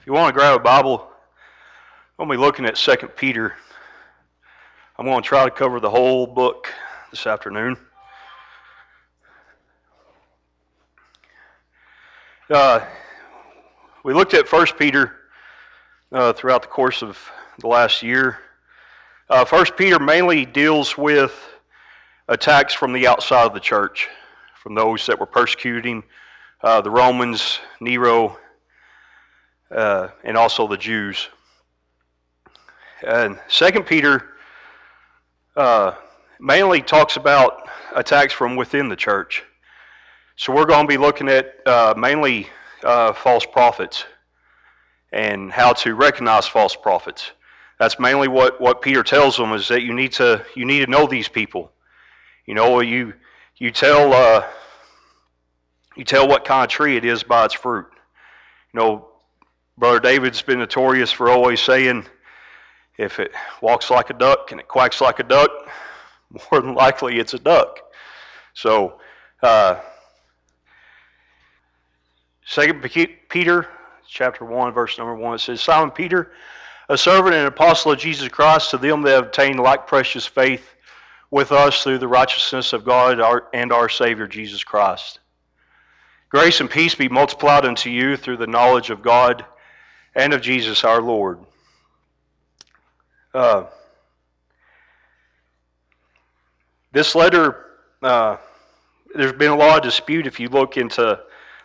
If you want to grab a Bible, I'm going to be looking at 2 Peter. I'm going to try to cover the whole book this afternoon. Uh, we looked at 1 Peter uh, throughout the course of the last year. Uh, 1 Peter mainly deals with attacks from the outside of the church, from those that were persecuting uh, the Romans, Nero, uh, and also the Jews. And Second Peter uh, mainly talks about attacks from within the church. So we're going to be looking at uh, mainly uh, false prophets and how to recognize false prophets. That's mainly what, what Peter tells them is that you need to you need to know these people. You know, you you tell uh, you tell what kind of tree it is by its fruit. You know, Brother David's been notorious for always saying, if it walks like a duck and it quacks like a duck, more than likely it's a duck. So, uh, Second Peter, chapter one, verse number one, it says, Simon Peter, a servant and apostle of Jesus Christ, to them that have obtained like precious faith with us through the righteousness of God and our Savior Jesus Christ. Grace and peace be multiplied unto you through the knowledge of God and of Jesus our Lord. Uh, this letter, uh, there's been a lot of dispute if you look into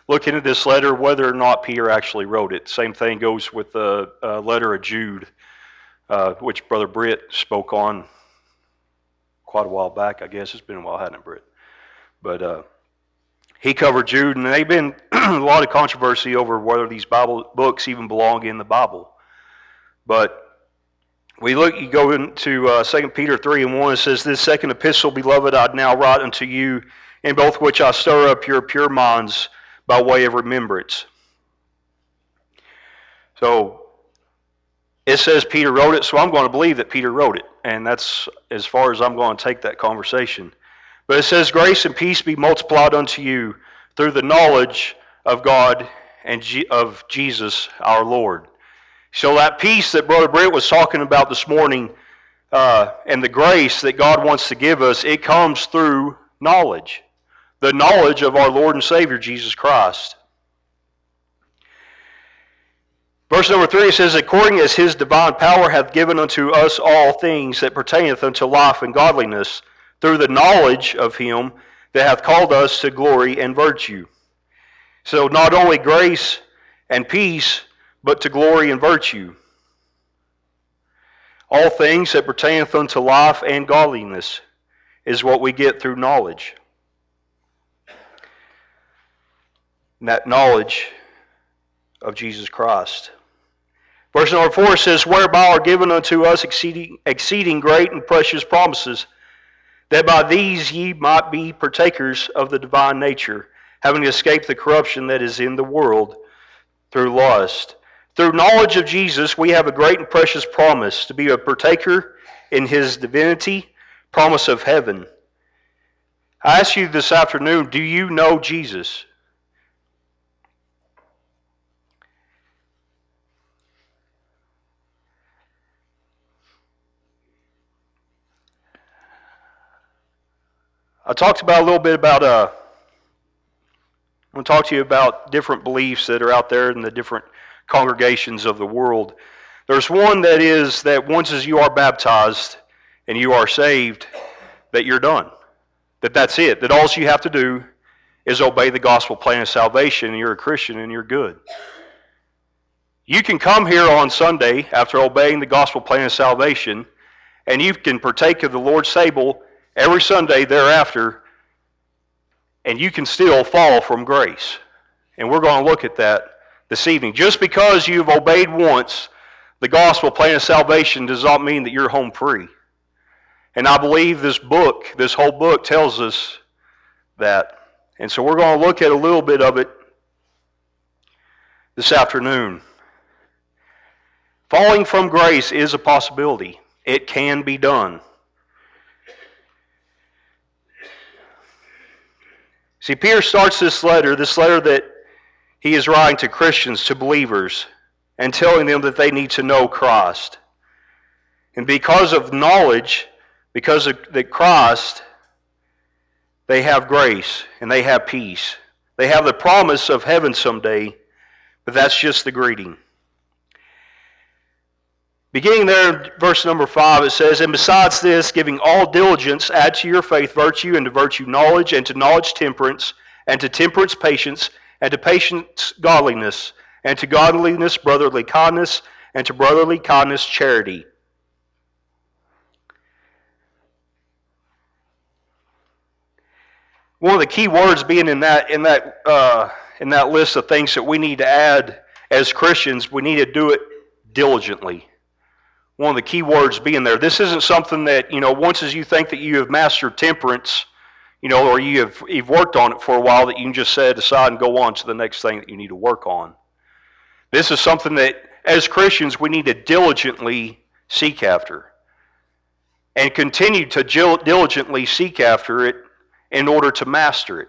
look into this letter whether or not Peter actually wrote it. Same thing goes with the uh, letter of Jude, uh, which Brother Britt spoke on quite a while back. I guess it's been a while, hadn't it, Britt? But uh, he covered Jude, and they've been a lot of controversy over whether these Bible books even belong in the Bible. But we look, you go into uh, 2 Peter 3 and 1, it says, This second epistle, beloved, I now write unto you, in both which I stir up your pure minds by way of remembrance. So it says Peter wrote it, so I'm going to believe that Peter wrote it. And that's as far as I'm going to take that conversation. But it says, Grace and peace be multiplied unto you through the knowledge of God and of Jesus our Lord. So that peace that Brother Brent was talking about this morning uh, and the grace that God wants to give us, it comes through knowledge. The knowledge of our Lord and Savior Jesus Christ. Verse number three says, According as his divine power hath given unto us all things that pertaineth unto life and godliness, through the knowledge of him that hath called us to glory and virtue. So, not only grace and peace, but to glory and virtue. All things that pertaineth unto life and godliness is what we get through knowledge. And that knowledge of Jesus Christ. Verse number four says, Whereby are given unto us exceeding, exceeding great and precious promises that by these ye might be partakers of the divine nature, having escaped the corruption that is in the world through lust. Through knowledge of Jesus, we have a great and precious promise to be a partaker in his divinity, promise of heaven. I ask you this afternoon do you know Jesus? I talked about a little bit about. Uh, I'm going to talk to you about different beliefs that are out there in the different congregations of the world. There's one that is that once as you are baptized and you are saved, that you're done. That that's it. That all you have to do is obey the gospel plan of salvation, and you're a Christian and you're good. You can come here on Sunday after obeying the gospel plan of salvation, and you can partake of the Lord's table every Sunday thereafter, and you can still fall from grace. And we're going to look at that this evening. Just because you've obeyed once the gospel plan of salvation does not mean that you're home free. And I believe this book, this whole book, tells us that. And so we're going to look at a little bit of it this afternoon. Falling from grace is a possibility, it can be done. See, Peter starts this letter, this letter that he is writing to Christians, to believers. and telling them that they need to know Christ. And because of knowledge, because of the Christ, they have grace and they have peace. They have the promise of heaven someday, but that's just the greeting. Beginning there verse number 5, it says, And besides this, giving all diligence, add to your faith virtue, and to virtue knowledge, and to knowledge temperance, and to temperance patience, and to patience godliness, and to godliness brotherly kindness, and to brotherly kindness charity. One of the key words being in that in that uh, in that list of things that we need to add as Christians, we need to do it diligently. One of the key words being there. This isn't something that you know. Once as you think that you have mastered temperance, you know, or you have you've worked on it for a while, that you can just set aside and go on to the next thing that you need to work on. This is something that, as Christians, we need to diligently seek after, and continue to diligently seek after it in order to master it.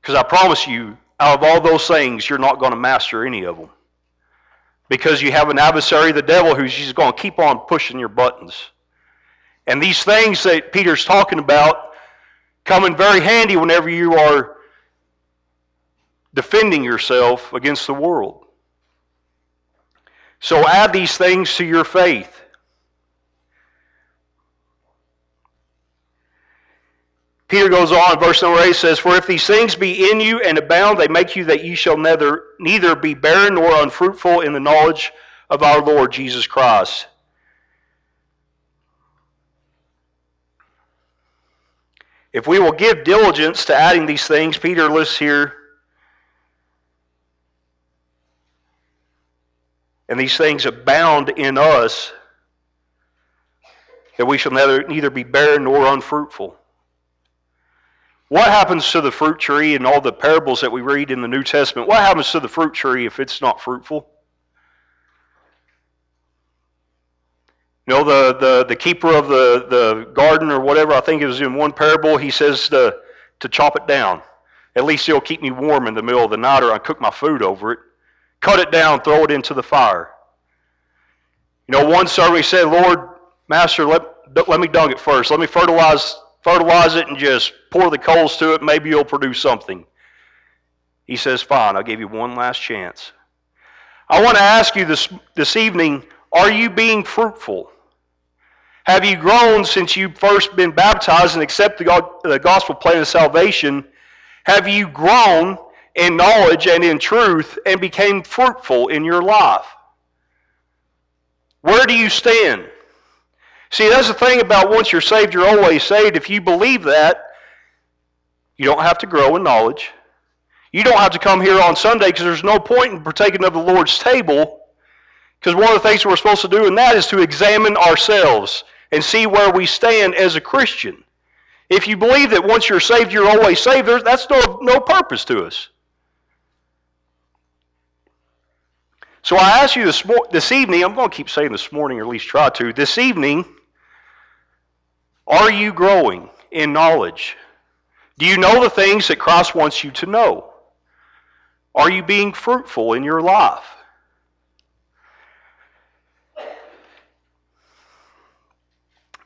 Because I promise you, out of all those things, you're not going to master any of them. Because you have an adversary, the devil, who's just going to keep on pushing your buttons. And these things that Peter's talking about come in very handy whenever you are defending yourself against the world. So add these things to your faith. Peter goes on, verse number 8 says, For if these things be in you and abound, they make you that ye shall neither, neither be barren nor unfruitful in the knowledge of our Lord Jesus Christ. If we will give diligence to adding these things, Peter lists here, and these things abound in us, that we shall neither, neither be barren nor unfruitful. What happens to the fruit tree and all the parables that we read in the New Testament? What happens to the fruit tree if it's not fruitful? You know, the, the, the keeper of the, the garden or whatever, I think it was in one parable, he says to, to chop it down. At least it'll keep me warm in the middle of the night or I cook my food over it. Cut it down, throw it into the fire. You know, one servant said, Lord, Master, let, let me dung it first. Let me fertilize fertilize it and just pour the coals to it. Maybe you'll produce something. He says, Fine, I'll give you one last chance. I want to ask you this, this evening are you being fruitful? Have you grown since you've first been baptized and accepted the gospel plan of salvation? Have you grown in knowledge and in truth and became fruitful in your life? Where do you stand? See, that's the thing about once you're saved, you're always saved. If you believe that, you don't have to grow in knowledge. You don't have to come here on Sunday because there's no point in partaking of the Lord's table. Because one of the things we're supposed to do in that is to examine ourselves and see where we stand as a Christian. If you believe that once you're saved, you're always saved, that's no, no purpose to us. So I ask you this, this evening, I'm going to keep saying this morning, or at least try to, this evening, are you growing in knowledge? Do you know the things that Christ wants you to know? Are you being fruitful in your life?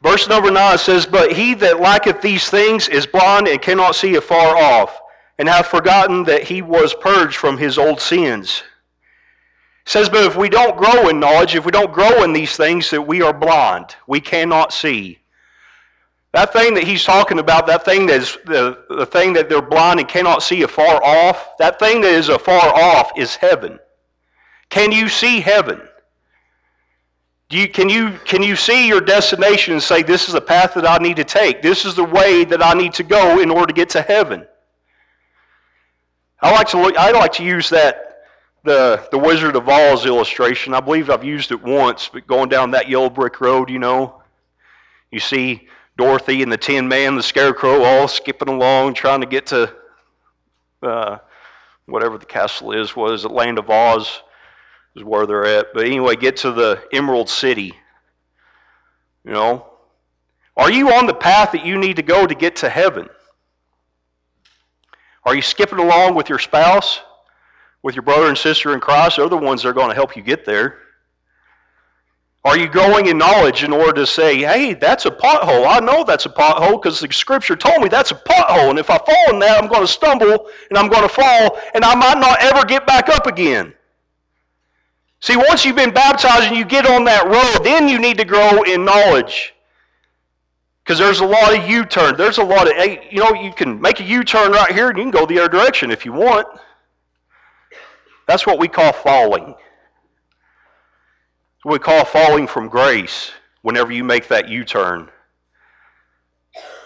Verse number 9 says, But he that liketh these things is blind and cannot see afar off, and hath forgotten that he was purged from his old sins. It says, But if we don't grow in knowledge, if we don't grow in these things, that we are blind. We cannot see. That thing that he's talking about, that thing that is the, the thing that they're blind and cannot see afar off, that thing that is afar off is heaven. Can you see heaven? Do you, can, you, can you see your destination and say, This is the path that I need to take? This is the way that I need to go in order to get to heaven? I like to, look, I like to use that, the, the Wizard of Oz illustration. I believe I've used it once, but going down that yellow brick road, you know, you see Dorothy and the Tin Man, the Scarecrow, all skipping along, trying to get to uh, whatever the castle is. Was it Land of Oz? Is where they're at. But anyway, get to the Emerald City. You know, are you on the path that you need to go to get to heaven? Are you skipping along with your spouse, with your brother and sister in Christ, they're the ones that are going to help you get there. Are you growing in knowledge in order to say, hey, that's a pothole? I know that's a pothole because the scripture told me that's a pothole. And if I fall in that, I'm going to stumble and I'm going to fall and I might not ever get back up again. See, once you've been baptized and you get on that road, then you need to grow in knowledge. Because there's a lot of U turn. There's a lot of, you know, you can make a U turn right here and you can go the other direction if you want. That's what we call falling what we call falling from grace whenever you make that U turn.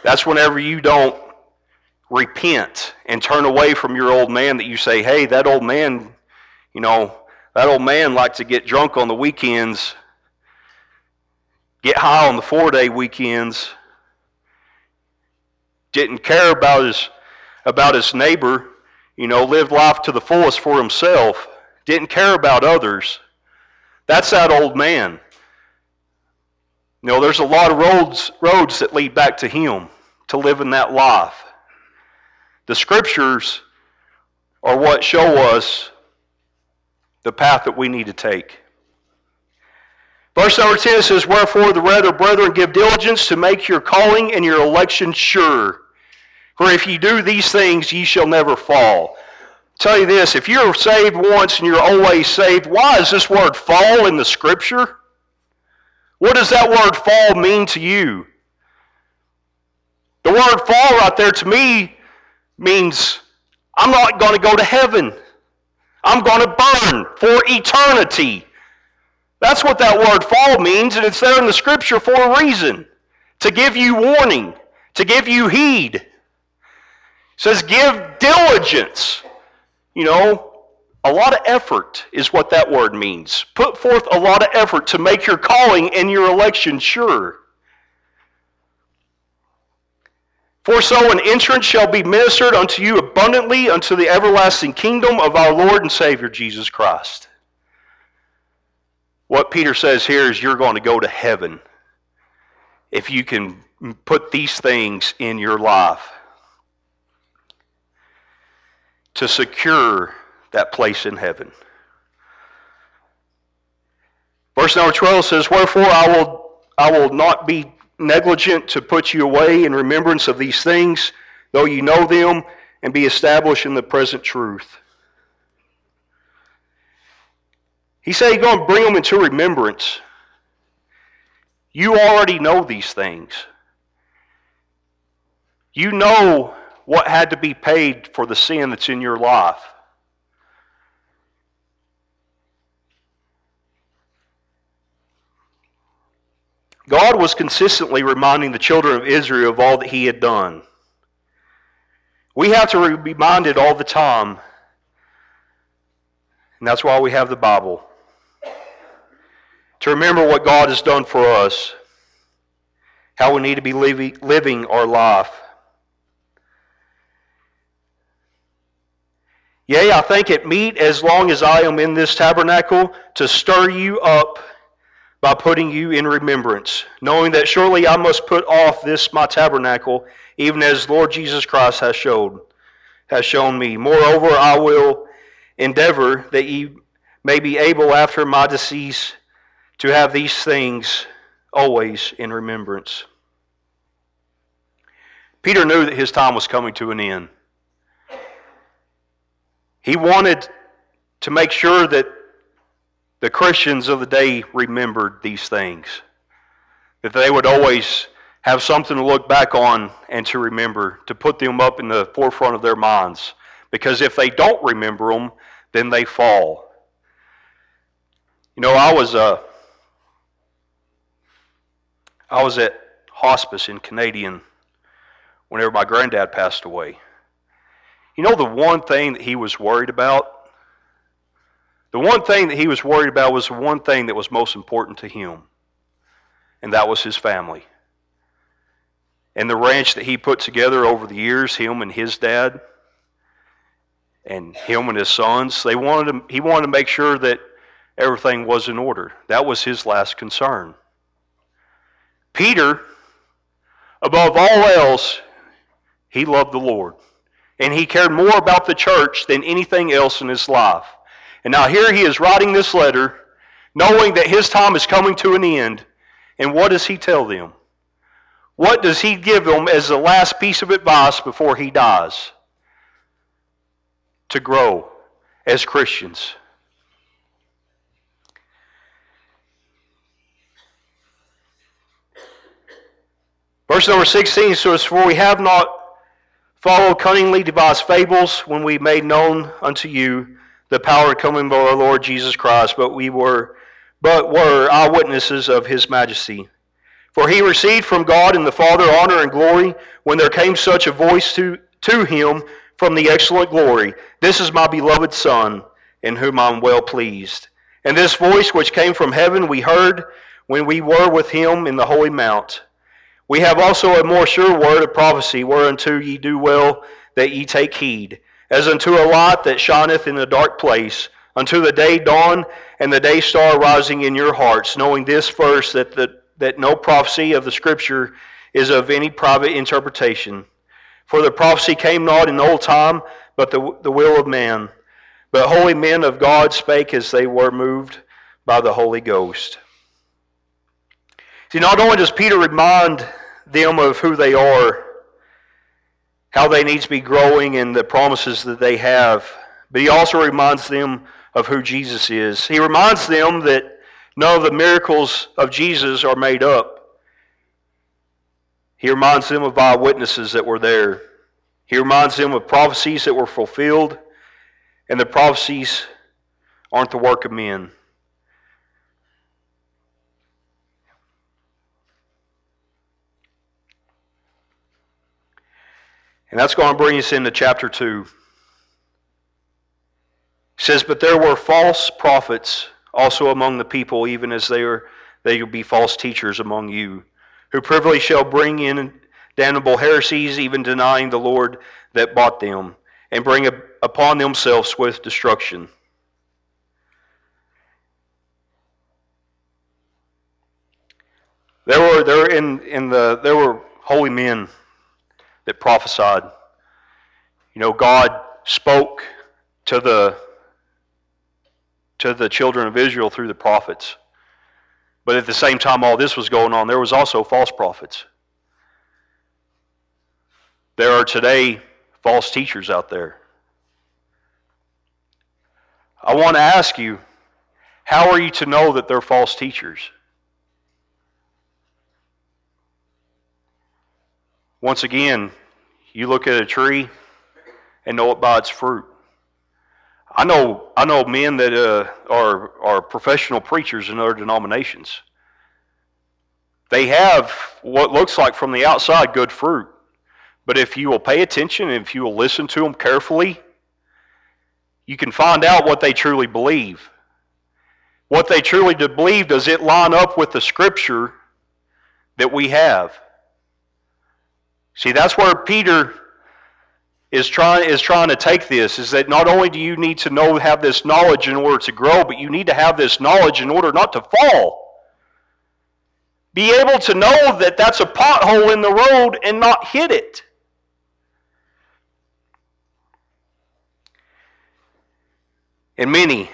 That's whenever you don't repent and turn away from your old man that you say, hey, that old man, you know, that old man liked to get drunk on the weekends, get high on the four day weekends, didn't care about his, about his neighbor, you know, lived life to the fullest for himself, didn't care about others. That's that old man. You know, there's a lot of roads, roads that lead back to him to live in that life. The scriptures are what show us the path that we need to take. Verse number 10 says, Wherefore the rather, brethren, give diligence to make your calling and your election sure. For if ye do these things, ye shall never fall tell you this if you're saved once and you're always saved, why is this word fall in the scripture? What does that word fall mean to you? The word fall right there to me means I'm not going to go to heaven. I'm going to burn for eternity. That's what that word fall means, and it's there in the scripture for a reason to give you warning, to give you heed. It says, give diligence. You know, a lot of effort is what that word means. Put forth a lot of effort to make your calling and your election sure. For so an entrance shall be ministered unto you abundantly unto the everlasting kingdom of our Lord and Savior Jesus Christ. What Peter says here is you're going to go to heaven if you can put these things in your life to secure that place in heaven. Verse number 12 says, Wherefore I will, I will not be negligent to put you away in remembrance of these things, though you know them, and be established in the present truth. He said he's going to bring them into remembrance. You already know these things. You know what had to be paid for the sin that's in your life. God was consistently reminding the children of Israel of all that He had done. We have to be reminded all the time, and that's why we have the Bible. To remember what God has done for us, how we need to be living our life. Yea, I think it meet as long as I am in this tabernacle to stir you up by putting you in remembrance, knowing that surely I must put off this my tabernacle, even as Lord Jesus Christ has showed, has shown me. Moreover, I will endeavor that ye may be able after my decease to have these things always in remembrance. Peter knew that his time was coming to an end. He wanted to make sure that the Christians of the day remembered these things, that they would always have something to look back on and to remember, to put them up in the forefront of their minds. Because if they don't remember them, then they fall. You know, I was uh, I was at hospice in Canadian whenever my granddad passed away. You know the one thing that he was worried about? The one thing that he was worried about was the one thing that was most important to him, and that was his family. And the ranch that he put together over the years, him and his dad, and him and his sons, they wanted to, he wanted to make sure that everything was in order. That was his last concern. Peter, above all else, he loved the Lord. And he cared more about the church than anything else in his life. And now here he is writing this letter, knowing that his time is coming to an end. And what does he tell them? What does he give them as the last piece of advice before he dies? To grow as Christians. Verse number 16 says, For we have not followed cunningly devised fables when we made known unto you the power coming by our Lord Jesus Christ, but we were but were eyewitnesses of his majesty. For he received from God and the Father honor and glory when there came such a voice to, to him from the excellent glory. This is my beloved Son, in whom I am well pleased. And this voice which came from heaven we heard when we were with him in the holy mount. We have also a more sure word of prophecy, whereunto ye do well that ye take heed, as unto a light that shineth in a dark place, unto the day dawn and the day star rising in your hearts, knowing this first, that, the, that no prophecy of the Scripture is of any private interpretation. For the prophecy came not in old time, but the, the will of man. But holy men of God spake as they were moved by the Holy Ghost. See, not only does Peter remind them of who they are, how they need to be growing, and the promises that they have. But he also reminds them of who Jesus is. He reminds them that none of the miracles of Jesus are made up. He reminds them of eyewitnesses that were there. He reminds them of prophecies that were fulfilled, and the prophecies aren't the work of men. And that's going to bring us into chapter 2. It says, But there were false prophets also among the people, even as they are they will be false teachers among you, who privily shall bring in damnable heresies, even denying the Lord that bought them, and bring upon themselves swift destruction. There were there in, in the there were holy men that prophesied. You know, God spoke to the to the children of Israel through the prophets. But at the same time all this was going on, there was also false prophets. There are today false teachers out there. I want to ask you, how are you to know that they're false teachers? Once again, you look at a tree and know it by its fruit. I know I know men that uh, are are professional preachers in other denominations. They have what looks like from the outside good fruit, but if you will pay attention and if you will listen to them carefully, you can find out what they truly believe. What they truly believe does it line up with the scripture that we have? See, that's where Peter is trying, is trying to take this is that not only do you need to know have this knowledge in order to grow, but you need to have this knowledge in order not to fall. Be able to know that that's a pothole in the road and not hit it. And many,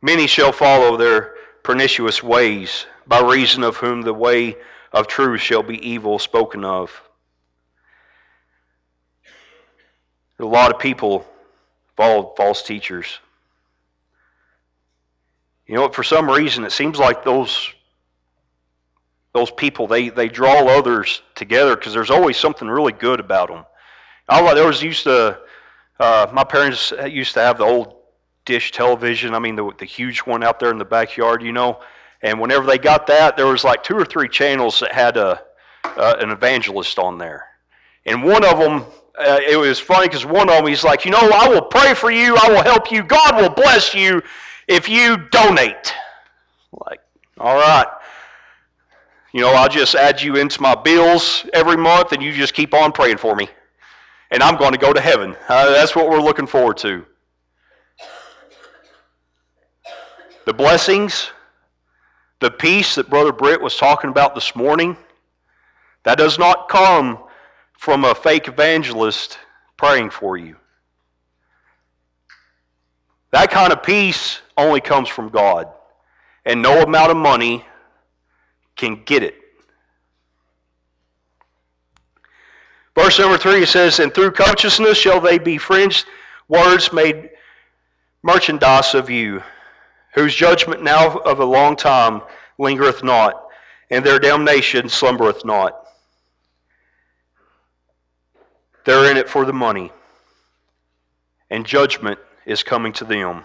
many shall follow their pernicious ways, by reason of whom the way of truth shall be evil spoken of. A lot of people follow false teachers. You know, for some reason, it seems like those those people they, they draw others together because there's always something really good about them. I there was used to uh, my parents used to have the old dish television. I mean, the the huge one out there in the backyard, you know. And whenever they got that, there was like two or three channels that had a uh, an evangelist on there, and one of them uh, it was funny because one of them, he's like, you know, I will pray for you. I will help you. God will bless you if you donate. Like, all right. You know, I'll just add you into my bills every month and you just keep on praying for me. And I'm going to go to heaven. Uh, that's what we're looking forward to. The blessings, the peace that Brother Britt was talking about this morning, that does not come from a fake evangelist praying for you. That kind of peace only comes from God, and no amount of money can get it. Verse number three says, And through covetousness shall they be fringed words made merchandise of you, whose judgment now of a long time lingereth not, and their damnation slumbereth not. They're in it for the money, and judgment is coming to them,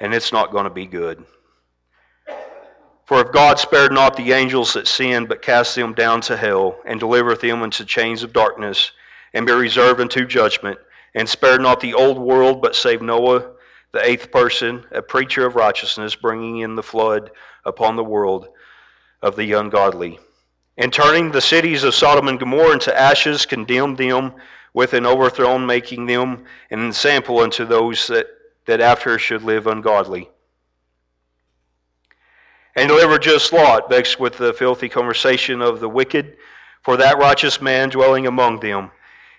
and it's not going to be good. For if God spared not the angels that sinned, but cast them down to hell, and delivereth them into chains of darkness, and be reserved unto judgment, and spared not the old world, but saved Noah, the eighth person, a preacher of righteousness, bringing in the flood upon the world of the ungodly. And turning the cities of Sodom and Gomorrah into ashes, condemned them with an overthrown, making them an example unto those that, that after should live ungodly and deliver just Lot, vexed with the filthy conversation of the wicked, for that righteous man dwelling among them.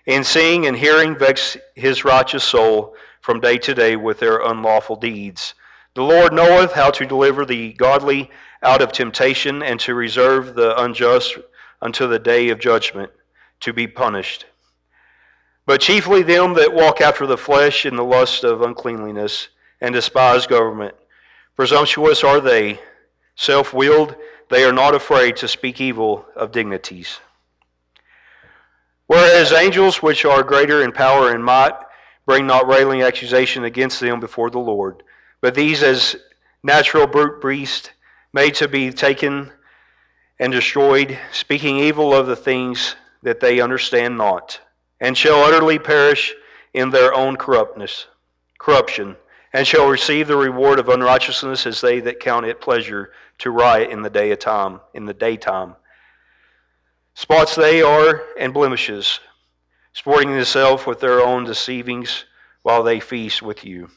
and seeing and hearing, vex his righteous soul from day to day with their unlawful deeds. The Lord knoweth how to deliver the godly out of temptation, and to reserve the unjust unto the day of judgment, to be punished. But chiefly them that walk after the flesh in the lust of uncleanliness, and despise government. Presumptuous are they Self willed, they are not afraid to speak evil of dignities. Whereas angels, which are greater in power and might, bring not railing accusation against them before the Lord, but these as natural brute beasts, made to be taken and destroyed, speaking evil of the things that they understand not, and shall utterly perish in their own corruptness, corruption, and shall receive the reward of unrighteousness as they that count it pleasure to riot in the day of time, in the daytime. Spots they are and blemishes, sporting themselves with their own deceivings while they feast with you.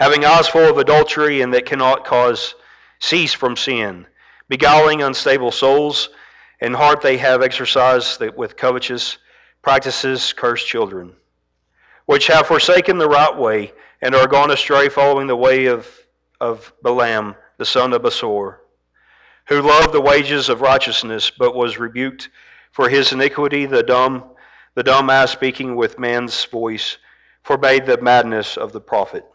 Having eyes full of adultery and that cannot cause cease from sin, beguiling unstable souls, and heart they have exercised with covetous practices curse children, which have forsaken the right way and are gone astray following the way of of Balaam, the son of Bosor, who loved the wages of righteousness, but was rebuked for his iniquity. The dumb, the dumb ass speaking with man's voice, forbade the madness of the prophet.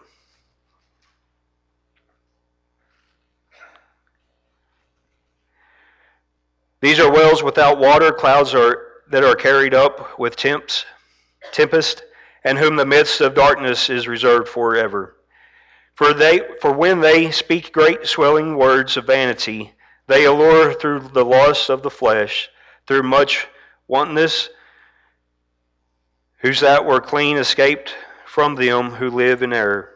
These are wells without water, clouds are, that are carried up with temps, tempest, and whom the midst of darkness is reserved forever. For, they, for when they speak great swelling words of vanity, they allure through the lust of the flesh, through much wantonness, whose that were clean escaped from them who live in error.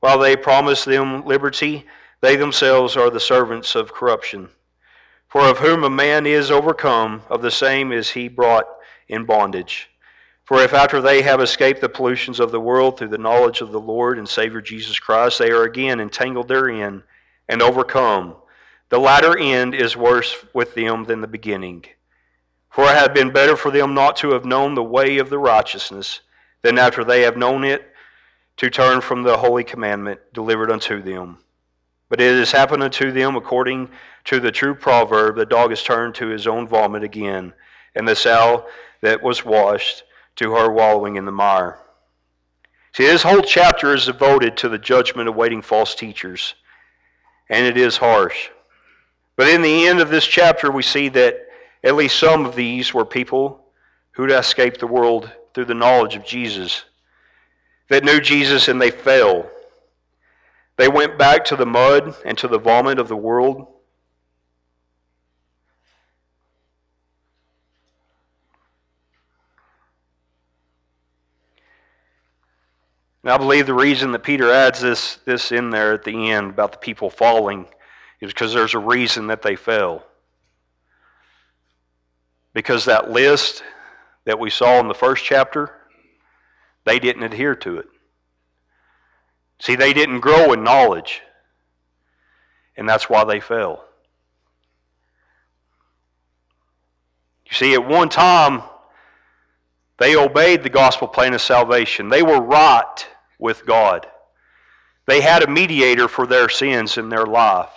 While they promise them liberty, they themselves are the servants of corruption. For of whom a man is overcome, of the same is he brought in bondage. For if after they have escaped the pollutions of the world through the knowledge of the Lord and Savior Jesus Christ, they are again entangled therein and overcome, the latter end is worse with them than the beginning. For it had been better for them not to have known the way of the righteousness than after they have known it to turn from the holy commandment delivered unto them. But it has happened unto them according to the true proverb the dog is turned to his own vomit again, and the sow that was washed to her wallowing in the mire. See, this whole chapter is devoted to the judgment awaiting false teachers, and it is harsh. But in the end of this chapter, we see that at least some of these were people who'd escaped the world through the knowledge of Jesus, that knew Jesus and they fell. They went back to the mud and to the vomit of the world And I believe the reason that Peter adds this, this in there at the end about the people falling is because there's a reason that they fell. Because that list that we saw in the first chapter, they didn't adhere to it. See, they didn't grow in knowledge, and that's why they fell. You see, at one time, They obeyed the gospel plan of salvation. They were right with God. They had a mediator for their sins in their life.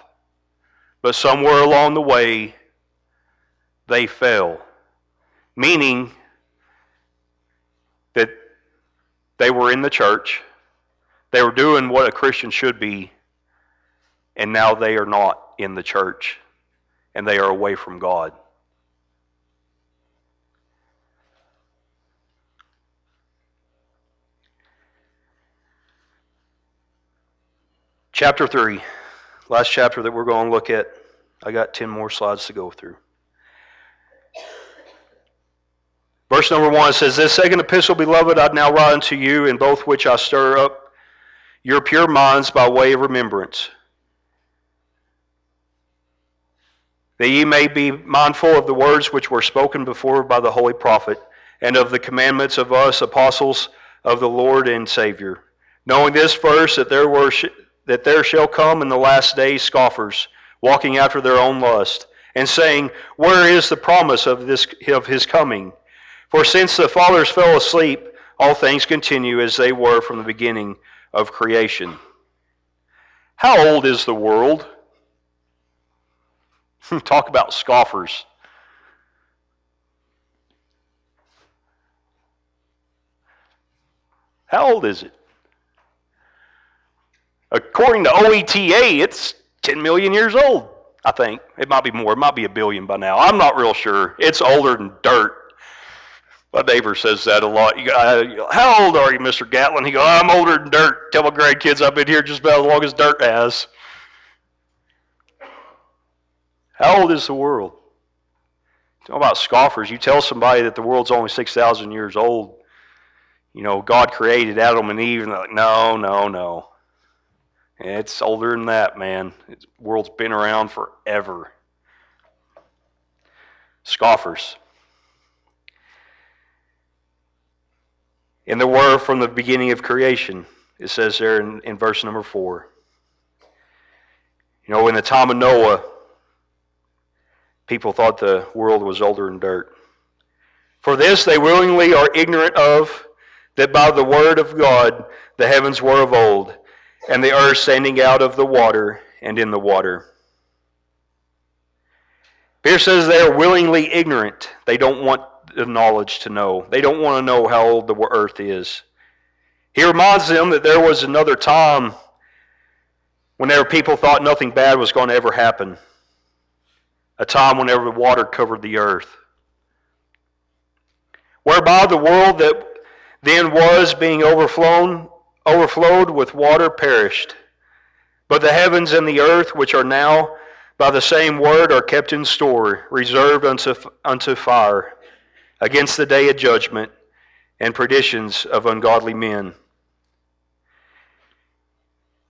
But somewhere along the way, they fell. Meaning that they were in the church, they were doing what a Christian should be, and now they are not in the church, and they are away from God. Chapter 3, last chapter that we're going to look at. I got 10 more slides to go through. Verse number 1 says, This second epistle, beloved, I now write unto you, in both which I stir up your pure minds by way of remembrance, that ye may be mindful of the words which were spoken before by the holy prophet, and of the commandments of us apostles of the Lord and Savior. Knowing this first, that there were that there shall come in the last days scoffers, walking after their own lust, and saying, Where is the promise of, this, of his coming? For since the fathers fell asleep, all things continue as they were from the beginning of creation. How old is the world? Talk about scoffers. How old is it? According to OETA, it's 10 million years old, I think. It might be more. It might be a billion by now. I'm not real sure. It's older than dirt. My neighbor says that a lot. You go, How old are you, Mr. Gatlin? He goes, I'm older than dirt. Tell my grandkids I've been here just about as long as dirt has. How old is the world? Talk about scoffers. You tell somebody that the world's only 6,000 years old. You know, God created Adam and Eve, and they're like, no, no, no. It's older than that, man. The world's been around forever. Scoffers. And there were from the beginning of creation, it says there in, in verse number four. You know, in the time of Noah, people thought the world was older than dirt. For this they willingly are ignorant of, that by the word of God the heavens were of old and the earth standing out of the water and in the water. Peter says they are willingly ignorant. They don't want the knowledge to know. They don't want to know how old the earth is. He reminds them that there was another time whenever people thought nothing bad was going to ever happen. A time whenever the water covered the earth. Whereby the world that then was being overflown overflowed with water perished. But the heavens and the earth, which are now by the same word, are kept in store, reserved unto, unto fire, against the day of judgment and perditions of ungodly men.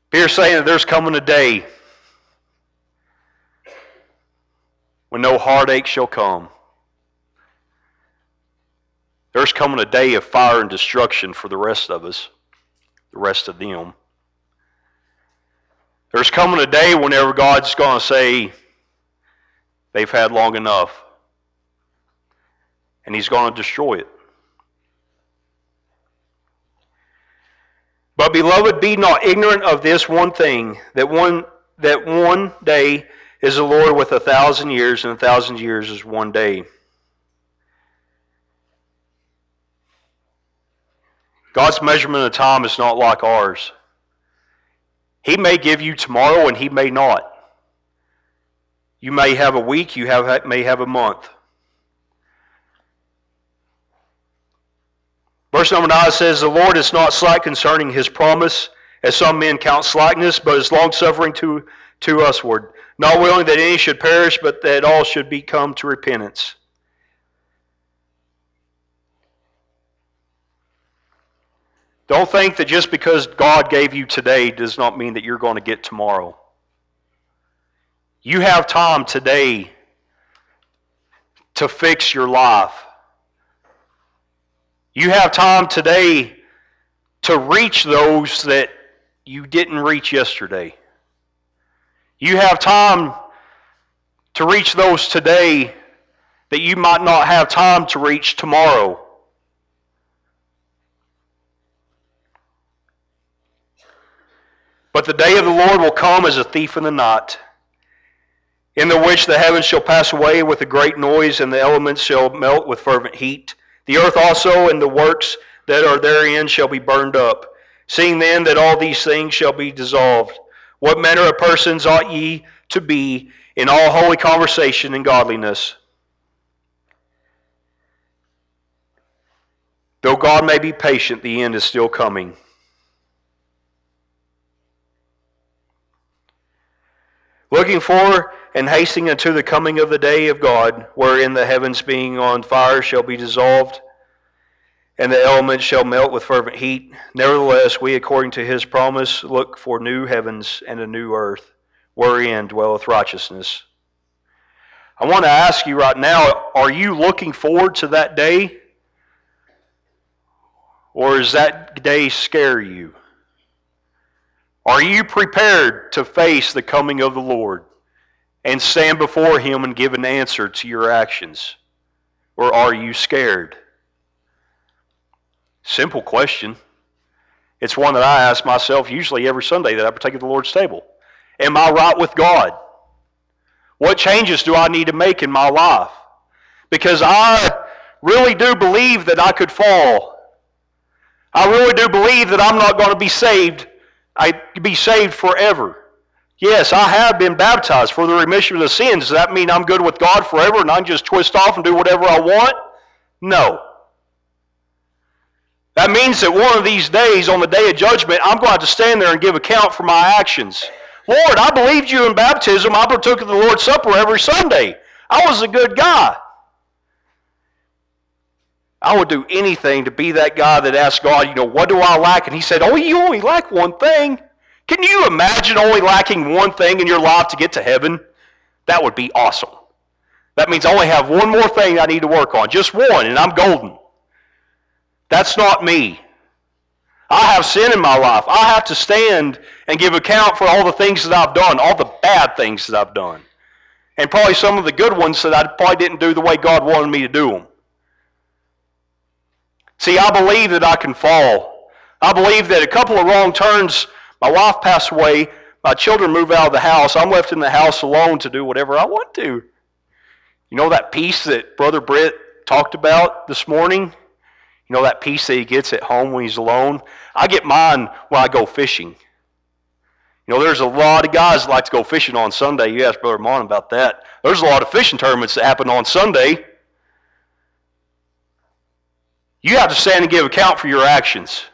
Peter's saying that there's coming a day when no heartache shall come. There's coming a day of fire and destruction for the rest of us the rest of them. There's coming a day whenever God's going to say, they've had long enough. And He's going to destroy it. But beloved, be not ignorant of this one thing, that one that one day is the Lord with a thousand years, and a thousand years is one day. God's measurement of time is not like ours. He may give you tomorrow and he may not. You may have a week, you have, may have a month. Verse number 9 says, The Lord is not slack concerning his promise, as some men count slackness, but is longsuffering to, to usward, not willing that any should perish, but that all should be come to repentance. Don't think that just because God gave you today does not mean that you're going to get tomorrow. You have time today to fix your life. You have time today to reach those that you didn't reach yesterday. You have time to reach those today that you might not have time to reach tomorrow. But the day of the Lord will come as a thief in the night, in the which the heavens shall pass away with a great noise, and the elements shall melt with fervent heat. The earth also and the works that are therein shall be burned up. Seeing then that all these things shall be dissolved, what manner of persons ought ye to be in all holy conversation and godliness? Though God may be patient, the end is still coming. Looking for and hastening unto the coming of the day of God, wherein the heavens being on fire shall be dissolved, and the elements shall melt with fervent heat. Nevertheless, we, according to his promise, look for new heavens and a new earth, wherein dwelleth righteousness. I want to ask you right now are you looking forward to that day? Or does that day scare you? Are you prepared to face the coming of the Lord and stand before Him and give an answer to your actions? Or are you scared? Simple question. It's one that I ask myself usually every Sunday that I partake of the Lord's table. Am I right with God? What changes do I need to make in my life? Because I really do believe that I could fall. I really do believe that I'm not going to be saved. I be saved forever. Yes, I have been baptized for the remission of the sins. Does that mean I'm good with God forever and I can just twist off and do whatever I want? No. That means that one of these days, on the day of judgment, I'm going to to stand there and give account for my actions. Lord, I believed you in baptism. I partook of the Lord's Supper every Sunday. I was a good guy. I would do anything to be that guy that asked God, you know, what do I lack? And he said, Oh, you only lack one thing. Can you imagine only lacking one thing in your life to get to heaven? That would be awesome. That means I only have one more thing I need to work on, just one, and I'm golden. That's not me. I have sin in my life. I have to stand and give account for all the things that I've done, all the bad things that I've done, and probably some of the good ones that I probably didn't do the way God wanted me to do them. See, I believe that I can fall. I believe that a couple of wrong turns, my wife passed away, my children move out of the house, I'm left in the house alone to do whatever I want to. You know that peace that Brother Britt talked about this morning? You know that peace that he gets at home when he's alone? I get mine when I go fishing. You know, there's a lot of guys that like to go fishing on Sunday. You asked Brother Mon about that. There's a lot of fishing tournaments that happen on Sunday. You have to stand and give account for your actions.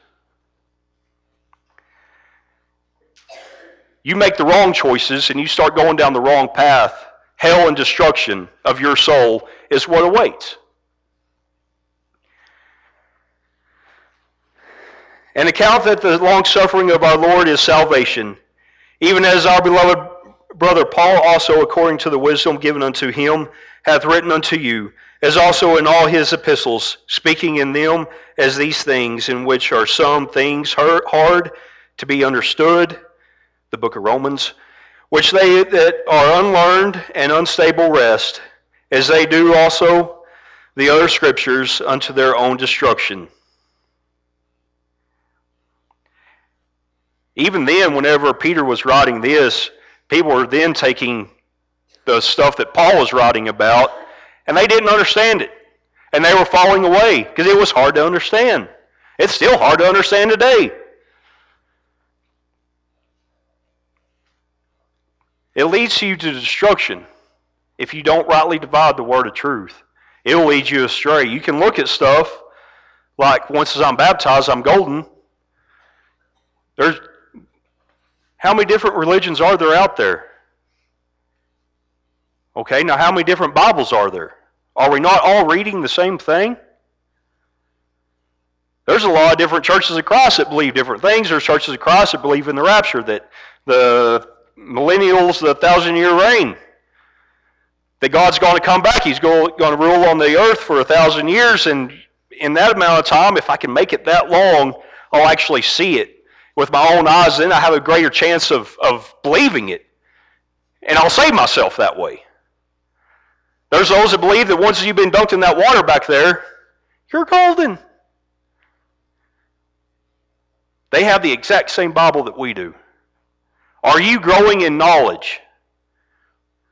You make the wrong choices and you start going down the wrong path, hell and destruction of your soul is what awaits. An account that the long suffering of our Lord is salvation, even as our beloved brother Paul also, according to the wisdom given unto him, hath written unto you as also in all his epistles, speaking in them as these things, in which are some things hard to be understood, the book of Romans, which they that are unlearned and unstable wrest, as they do also the other scriptures unto their own destruction. Even then, whenever Peter was writing this, people were then taking the stuff that Paul was writing about and they didn't understand it. And they were falling away because it was hard to understand. It's still hard to understand today. It leads you to destruction if you don't rightly divide the word of truth. It will lead you astray. You can look at stuff like once I'm baptized, I'm golden. There's how many different religions are there out there? Okay, now how many different Bibles are there? Are we not all reading the same thing? There's a lot of different churches of Christ that believe different things. There's churches of Christ that believe in the rapture, that the millennials, the thousand year reign, that God's going to come back. He's going to rule on the earth for a thousand years, and in that amount of time, if I can make it that long, I'll actually see it with my own eyes. Then I have a greater chance of, of believing it. And I'll save myself that way. There's those that believe that once you've been dunked in that water back there, you're golden. They have the exact same Bible that we do. Are you growing in knowledge?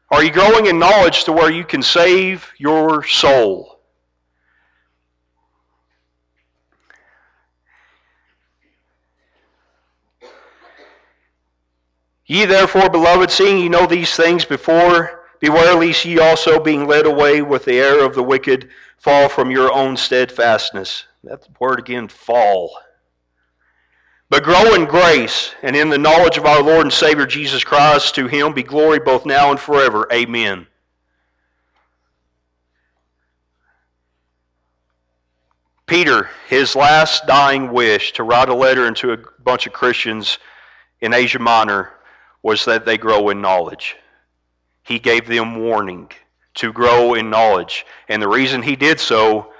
Are you growing in knowledge to where you can save your soul? Ye therefore, beloved, seeing ye know these things before, beware lest ye also, being led away with the error of the wicked, fall from your own steadfastness. That word again, fall. But grow in grace and in the knowledge of our Lord and Savior Jesus Christ. To him be glory both now and forever. Amen. Peter, his last dying wish to write a letter into a bunch of Christians in Asia Minor was that they grow in knowledge. He gave them warning to grow in knowledge. And the reason he did so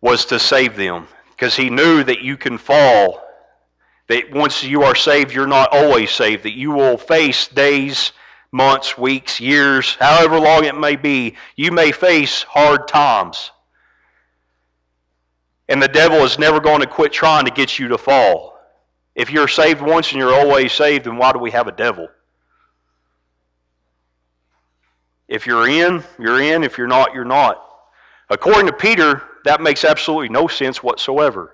was to save them because he knew that you can fall. That once you are saved, you're not always saved. That you will face days, months, weeks, years, however long it may be. You may face hard times. And the devil is never going to quit trying to get you to fall. If you're saved once and you're always saved, then why do we have a devil? If you're in, you're in. If you're not, you're not. According to Peter, that makes absolutely no sense whatsoever.